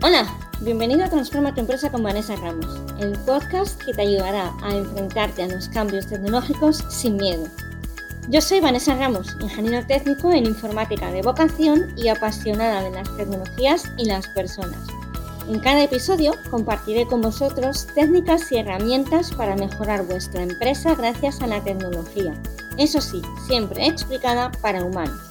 Hola, bienvenido a Transforma tu empresa con Vanessa Ramos, el podcast que te ayudará a enfrentarte a los cambios tecnológicos sin miedo. Yo soy Vanessa Ramos, ingeniero técnico en informática de vocación y apasionada de las tecnologías y las personas. En cada episodio compartiré con vosotros técnicas y herramientas para mejorar vuestra empresa gracias a la tecnología. Eso sí, siempre explicada para humanos.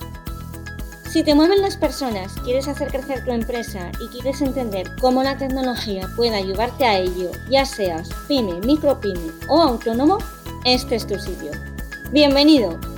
Si te mueven las personas, quieres hacer crecer tu empresa y quieres entender cómo la tecnología puede ayudarte a ello, ya seas pyme, micropyme o autónomo, este es tu sitio. Bienvenido.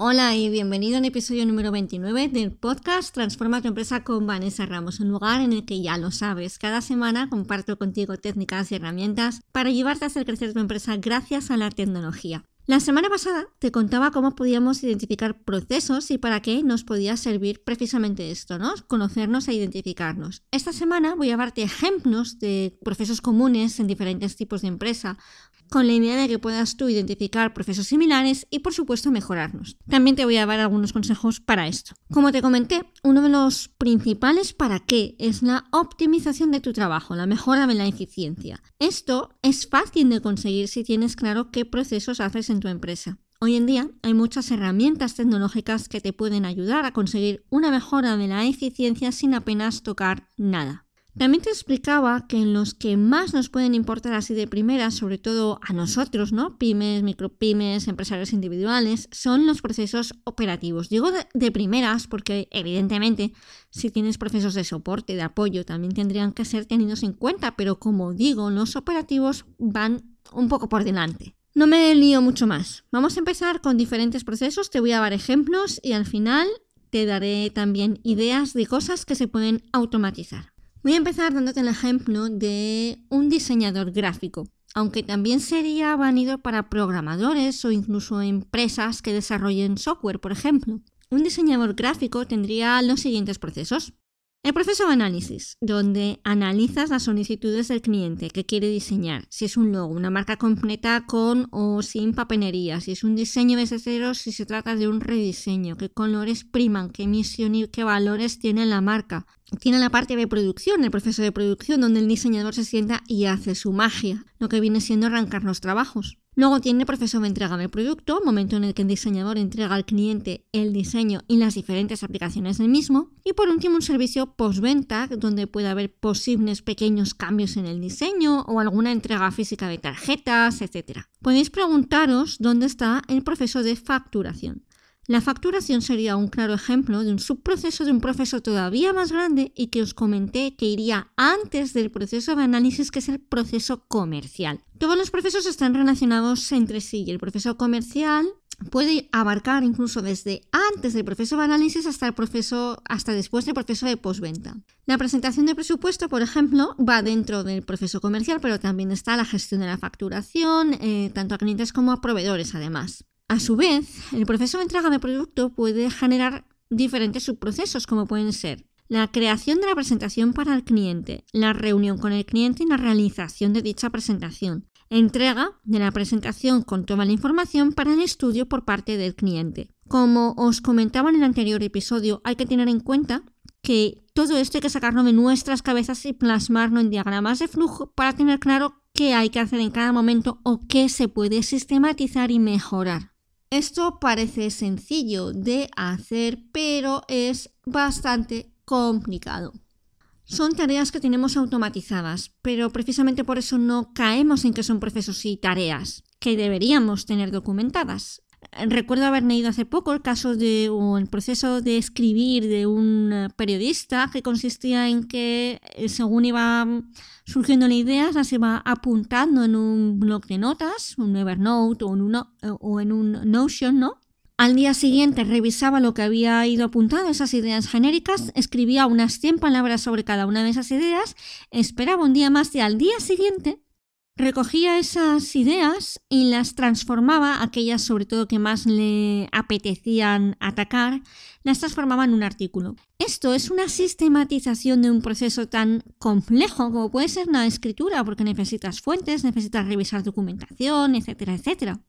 Hola y bienvenido al episodio número 29 del podcast Transforma tu empresa con Vanessa Ramos, un lugar en el que ya lo sabes, cada semana comparto contigo técnicas y herramientas para ayudarte a hacer crecer tu empresa gracias a la tecnología. La semana pasada te contaba cómo podíamos identificar procesos y para qué nos podía servir precisamente esto, ¿no? Conocernos e identificarnos. Esta semana voy a darte ejemplos de procesos comunes en diferentes tipos de empresa con la idea de que puedas tú identificar procesos similares y por supuesto mejorarnos. También te voy a dar algunos consejos para esto. Como te comenté, uno de los principales para qué es la optimización de tu trabajo, la mejora de la eficiencia. Esto es fácil de conseguir si tienes claro qué procesos haces en tu empresa. Hoy en día hay muchas herramientas tecnológicas que te pueden ayudar a conseguir una mejora de la eficiencia sin apenas tocar nada. También te explicaba que en los que más nos pueden importar así de primera, sobre todo a nosotros, ¿no? Pymes, micropymes, empresarios individuales, son los procesos operativos. Digo de, de, primeras porque evidentemente si tienes procesos de soporte, de apoyo, también tendrían que ser tenidos en cuenta, pero como digo, los operativos van un poco por delante. No me lío mucho más. Vamos a empezar con diferentes procesos, te voy a dar ejemplos y al final te daré también ideas de cosas que se pueden automatizar. Voy a empezar dándote el ejemplo de un diseñador gráfico, aunque también sería válido para programadores o incluso empresas que desarrollen software, por ejemplo. Un diseñador gráfico tendría los siguientes procesos. El proceso de análisis, donde analizas las solicitudes del cliente que quiere diseñar, si es un logo, una marca completa con o sin papenería, si es un diseño desde cero, si se trata de un rediseño, qué colores priman, qué misión y qué valores tiene la marca. Tiene la parte de producción, el proceso de producción, donde el diseñador se sienta y hace su magia, lo que viene siendo arrancar los trabajos. Luego tiene el proceso de entrega del producto, momento en el que el diseñador entrega al cliente el diseño y las diferentes aplicaciones del mismo. Y por último, un servicio postventa, donde puede haber posibles pequeños cambios en el diseño o alguna entrega física de tarjetas, etc. Podéis preguntaros dónde está el proceso de facturación. La facturación sería un claro ejemplo de un subproceso de un proceso todavía más grande y que os comenté que iría antes del proceso de análisis que es el proceso comercial. Todos los procesos están relacionados entre sí y el proceso comercial puede abarcar incluso desde antes del proceso de análisis hasta el proceso hasta después del proceso de postventa. La presentación de presupuesto, por ejemplo, va dentro del proceso comercial, pero también está la gestión de la facturación, eh, tanto a clientes como a proveedores, además. A su vez, el proceso de entrega de producto puede generar diferentes subprocesos, como pueden ser la creación de la presentación para el cliente, la reunión con el cliente y la realización de dicha presentación, entrega de la presentación con toda la información para el estudio por parte del cliente. Como os comentaba en el anterior episodio, hay que tener en cuenta que todo esto hay que sacarlo de nuestras cabezas y plasmarlo en diagramas de flujo para tener claro qué hay que hacer en cada momento o qué se puede sistematizar y mejorar. Esto parece sencillo de hacer, pero es bastante complicado. Son tareas que tenemos automatizadas, pero precisamente por eso no caemos en que son procesos y tareas que deberíamos tener documentadas. Recuerdo haber leído hace poco el caso de un proceso de escribir de un periodista que consistía en que eh, según iba surgiendo la idea las iba apuntando en un blog de notas, un Evernote o en, uno, o en un Notion, ¿no? Al día siguiente revisaba lo que había ido apuntando, esas ideas genéricas, escribía unas 100 palabras sobre cada una de esas ideas, esperaba un día más y al día siguiente recogía esas ideas y las transformaba, aquellas sobre todo que más le apetecían atacar, las transformaba en un artículo. Esto es una sistematización de un proceso tan complejo como puede ser la escritura, porque necesitas fuentes, necesitas revisar documentación, etcétera, etcétera.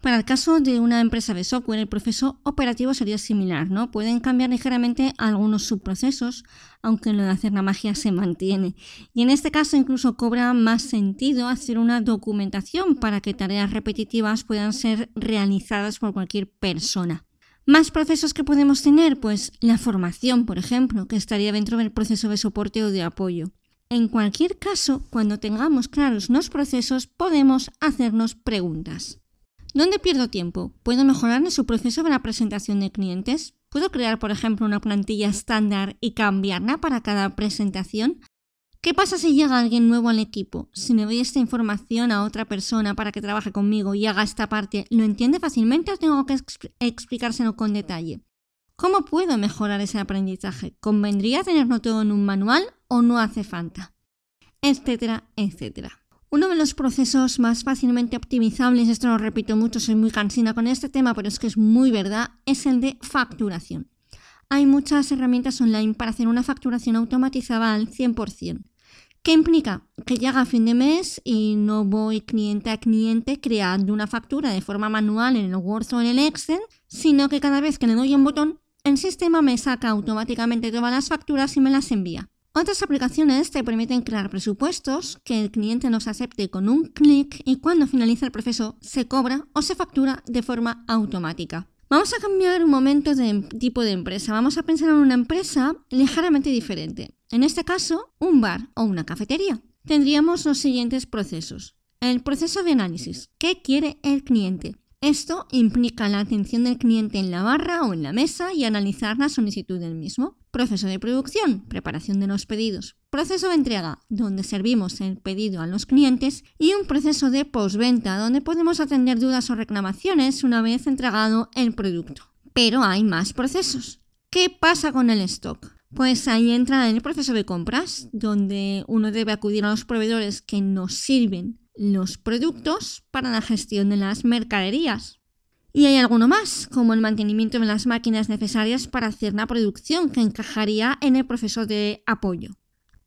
Para el caso de una empresa de software, el proceso operativo sería similar, ¿no? Pueden cambiar ligeramente algunos subprocesos, aunque lo de hacer la magia se mantiene. Y en este caso incluso cobra más sentido hacer una documentación para que tareas repetitivas puedan ser realizadas por cualquier persona. Más procesos que podemos tener, pues la formación, por ejemplo, que estaría dentro del proceso de soporte o de apoyo. En cualquier caso, cuando tengamos claros los procesos, podemos hacernos preguntas. ¿Dónde pierdo tiempo? ¿Puedo mejorar en su proceso de la presentación de clientes? ¿Puedo crear, por ejemplo, una plantilla estándar y cambiarla para cada presentación? ¿Qué pasa si llega alguien nuevo al equipo? Si le doy esta información a otra persona para que trabaje conmigo y haga esta parte, ¿lo entiende fácilmente o tengo que explicárselo con detalle? ¿Cómo puedo mejorar ese aprendizaje? ¿Convendría tenerlo todo en un manual o no hace falta? Etcétera, etcétera. Uno de los procesos más fácilmente optimizables, esto lo repito mucho, soy muy cansina con este tema, pero es que es muy verdad, es el de facturación. Hay muchas herramientas online para hacer una facturación automatizada al 100%. ¿Qué implica? Que llega fin de mes y no voy cliente a cliente creando una factura de forma manual en el Word o en el Excel, sino que cada vez que le doy un botón, el sistema me saca automáticamente todas las facturas y me las envía. Otras aplicaciones te permiten crear presupuestos que el cliente nos acepte con un clic y cuando finaliza el proceso se cobra o se factura de forma automática. Vamos a cambiar un momento de tipo de empresa. Vamos a pensar en una empresa ligeramente diferente. En este caso, un bar o una cafetería. Tendríamos los siguientes procesos. El proceso de análisis. ¿Qué quiere el cliente? Esto implica la atención del cliente en la barra o en la mesa y analizar la solicitud del mismo. Proceso de producción, preparación de los pedidos. Proceso de entrega, donde servimos el pedido a los clientes. Y un proceso de postventa, donde podemos atender dudas o reclamaciones una vez entregado el producto. Pero hay más procesos. ¿Qué pasa con el stock? Pues ahí entra el proceso de compras, donde uno debe acudir a los proveedores que nos sirven los productos para la gestión de las mercaderías. Y hay alguno más, como el mantenimiento de las máquinas necesarias para hacer la producción, que encajaría en el proceso de apoyo.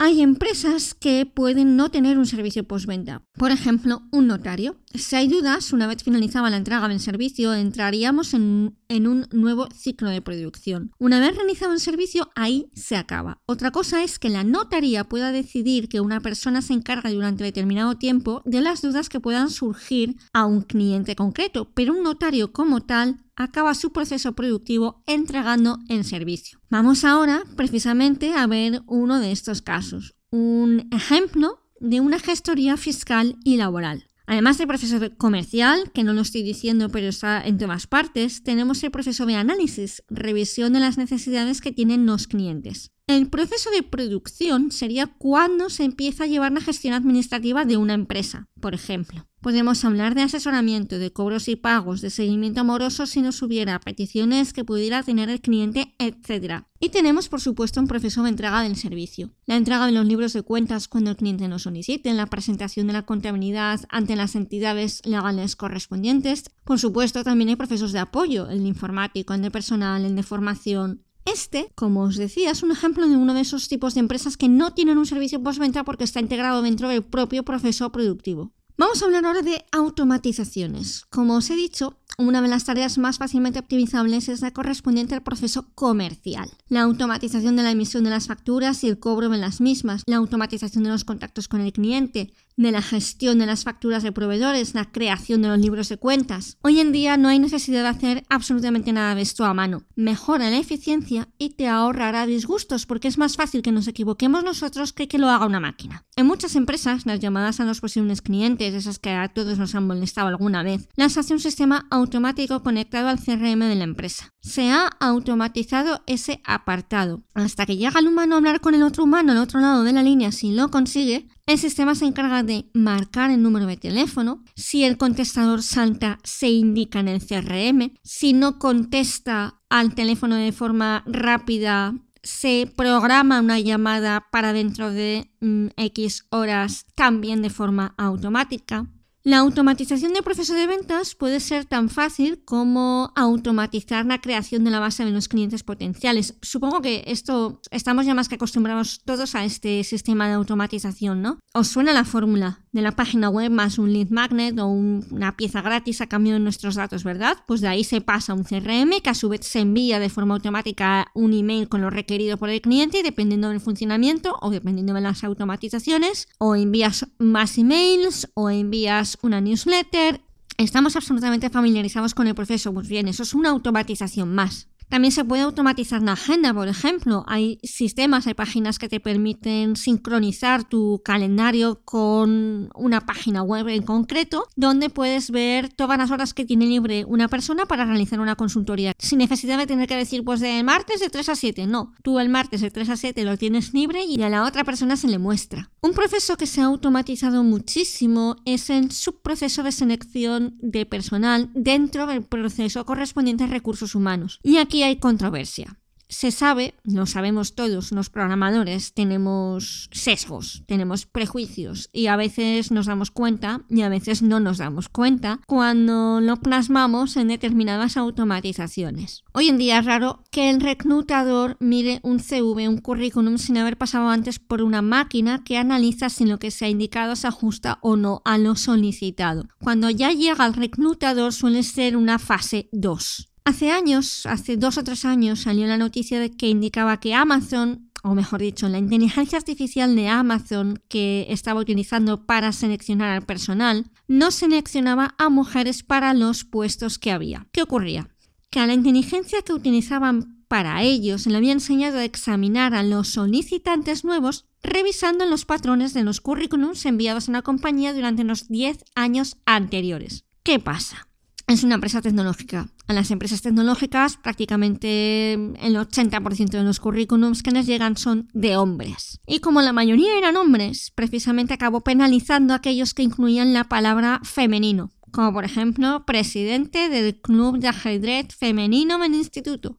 Hay empresas que pueden no tener un servicio postventa, por ejemplo, un notario. Si hay dudas, una vez finalizada la entrega del servicio, entraríamos en, un nuevo ciclo de producción. Una vez realizado el servicio, ahí se acaba. Otra cosa es que la notaría pueda decidir que una persona se encarga durante determinado tiempo de las dudas que puedan surgir a un cliente concreto, pero un notario como tal acaba su proceso productivo entregando el servicio. Vamos ahora precisamente a ver uno de estos casos, un ejemplo de una gestoría fiscal y laboral. Además del proceso comercial, que no lo estoy diciendo pero está en todas partes, tenemos el proceso de análisis, revisión de las necesidades que tienen los clientes. El proceso de producción sería cuando se empieza a llevar la gestión administrativa de una empresa, por ejemplo. Podemos hablar de asesoramiento, de cobros y pagos, de seguimiento amoroso si nos hubiera peticiones que pudiera tener el cliente, etc. Y tenemos, por supuesto, un proceso de entrega del servicio. La entrega de los libros de cuentas cuando el cliente nos solicite, la presentación de la contabilidad ante las entidades legales correspondientes. Por supuesto, también hay procesos de apoyo, el de informático, el de personal, el de formación, este, como os decía, es un ejemplo de uno de esos tipos de empresas que no tienen un servicio postventa porque está integrado dentro del propio proceso productivo. Vamos a hablar ahora de automatizaciones. Como os he dicho, una de las tareas más fácilmente optimizables es la correspondiente al proceso comercial. La automatización de la emisión de las facturas y el cobro de las mismas, la automatización de los contactos con el cliente, de la gestión de las facturas de proveedores, la creación de los libros de cuentas. Hoy en día no hay necesidad de hacer absolutamente nada de esto a mano. Mejora la eficiencia y te ahorrará disgustos porque es más fácil que nos equivoquemos nosotros que que lo haga una máquina. En muchas empresas, las llamadas a los posibles clientes, esas que a todos nos han molestado alguna vez, las hace un sistema automático conectado al CRM de la empresa. Se ha automatizado ese apartado. Hasta que llega el humano a hablar con el otro humano al otro lado de la línea, si lo consigue, el sistema se encarga de marcar el número de teléfono. Si el contestador salta, se indica en el CRM. Si no contesta al teléfono de forma rápida, se programa una llamada para dentro de mm, X horas también de forma automática. La automatización del proceso de ventas puede ser tan fácil como automatizar la creación de la base de los clientes potenciales. Supongo que esto estamos ya más que acostumbrados todos a este sistema de automatización, ¿no? ¿Os suena la fórmula de la página web más un lead magnet o una pieza gratis a cambio de nuestros datos, verdad? Pues de ahí se pasa a un CRM que a su vez se envía de forma automática un email con lo requerido por el cliente y dependiendo del funcionamiento o dependiendo de las automatizaciones, o envías más emails o envías una newsletter. Estamos absolutamente familiarizados con el proceso. Pues bien, eso es una automatización más. También se puede automatizar la agenda, por ejemplo. Hay sistemas, hay páginas que te permiten sincronizar tu calendario con una página web en concreto, donde puedes ver todas las horas que tiene libre una persona para realizar una consultoría. Sin necesidad de tener que decir, pues de martes de 3 a 7. No, tú el martes de 3 a 7 lo tienes libre y a la otra persona se le muestra. Un proceso que se ha automatizado muchísimo es el subproceso de selección de personal dentro del proceso correspondiente a recursos humanos. Y aquí hay controversia. Se sabe, lo sabemos todos los programadores, tenemos sesgos, tenemos prejuicios y a veces nos damos cuenta y a veces no nos damos cuenta cuando lo plasmamos en determinadas automatizaciones. Hoy en día es raro que el reclutador mire un CV, un currículum, sin haber pasado antes por una máquina que analiza si lo que se ha indicado se ajusta o no a lo solicitado. Cuando ya llega el reclutador suele ser una fase 2 Hace años, hace dos o tres años, salió la noticia de que indicaba que Amazon, o mejor dicho, la inteligencia artificial de Amazon que estaba utilizando para seleccionar al personal, no seleccionaba a mujeres para los puestos que había. ¿Qué ocurría? Que a la inteligencia que utilizaban para ellos le había enseñado a examinar a los solicitantes nuevos revisando los patrones de los currículums enviados a una compañía durante los 10 años anteriores. ¿Qué pasa? Es una empresa tecnológica. A las empresas tecnológicas prácticamente el 80% de los currículums que les llegan son de hombres. Y como la mayoría eran hombres, precisamente acabó penalizando a aquellos que incluían la palabra femenino, como por ejemplo presidente del club de ajedrez femenino en el instituto.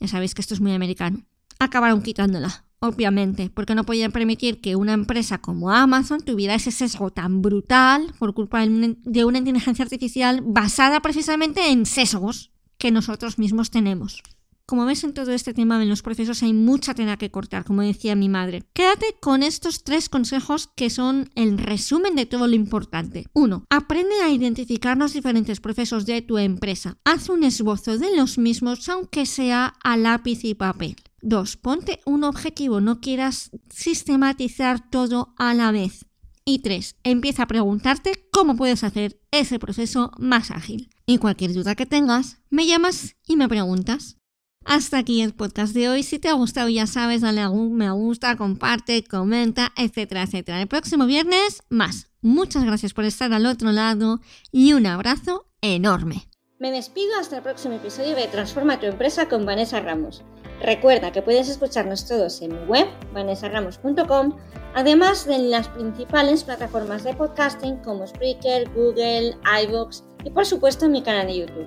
Ya sabéis que esto es muy americano. Acabaron quitándola obviamente, porque no podían permitir que una empresa como Amazon tuviera ese sesgo tan brutal por culpa de una inteligencia artificial basada precisamente en sesgos que nosotros mismos tenemos. Como ves en todo este tema de los procesos hay mucha tela que cortar, como decía mi madre. Quédate con estos tres consejos que son el resumen de todo lo importante. 1. Aprende a identificar los diferentes procesos de tu empresa. Haz un esbozo de los mismos aunque sea a lápiz y papel. 2. Ponte un objetivo, no quieras sistematizar todo a la vez. Y 3. Empieza a preguntarte cómo puedes hacer ese proceso más ágil. Y cualquier duda que tengas, me llamas y me preguntas. Hasta aquí el podcast de hoy. Si te ha gustado, ya sabes, dale a un me gusta, comparte, comenta, etcétera, etcétera. El próximo viernes, más. Muchas gracias por estar al otro lado y un abrazo enorme. Me despido hasta el próximo episodio de Transforma tu empresa con Vanessa Ramos. Recuerda que puedes escucharnos todos en mi web, vanessaramos.com, además de en las principales plataformas de podcasting como Spreaker, Google, iVoox y por supuesto en mi canal de YouTube.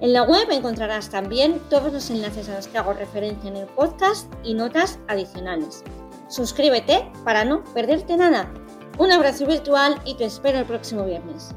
En la web encontrarás también todos los enlaces a los que hago referencia en el podcast y notas adicionales. Suscríbete para no perderte nada. Un abrazo virtual y te espero el próximo viernes.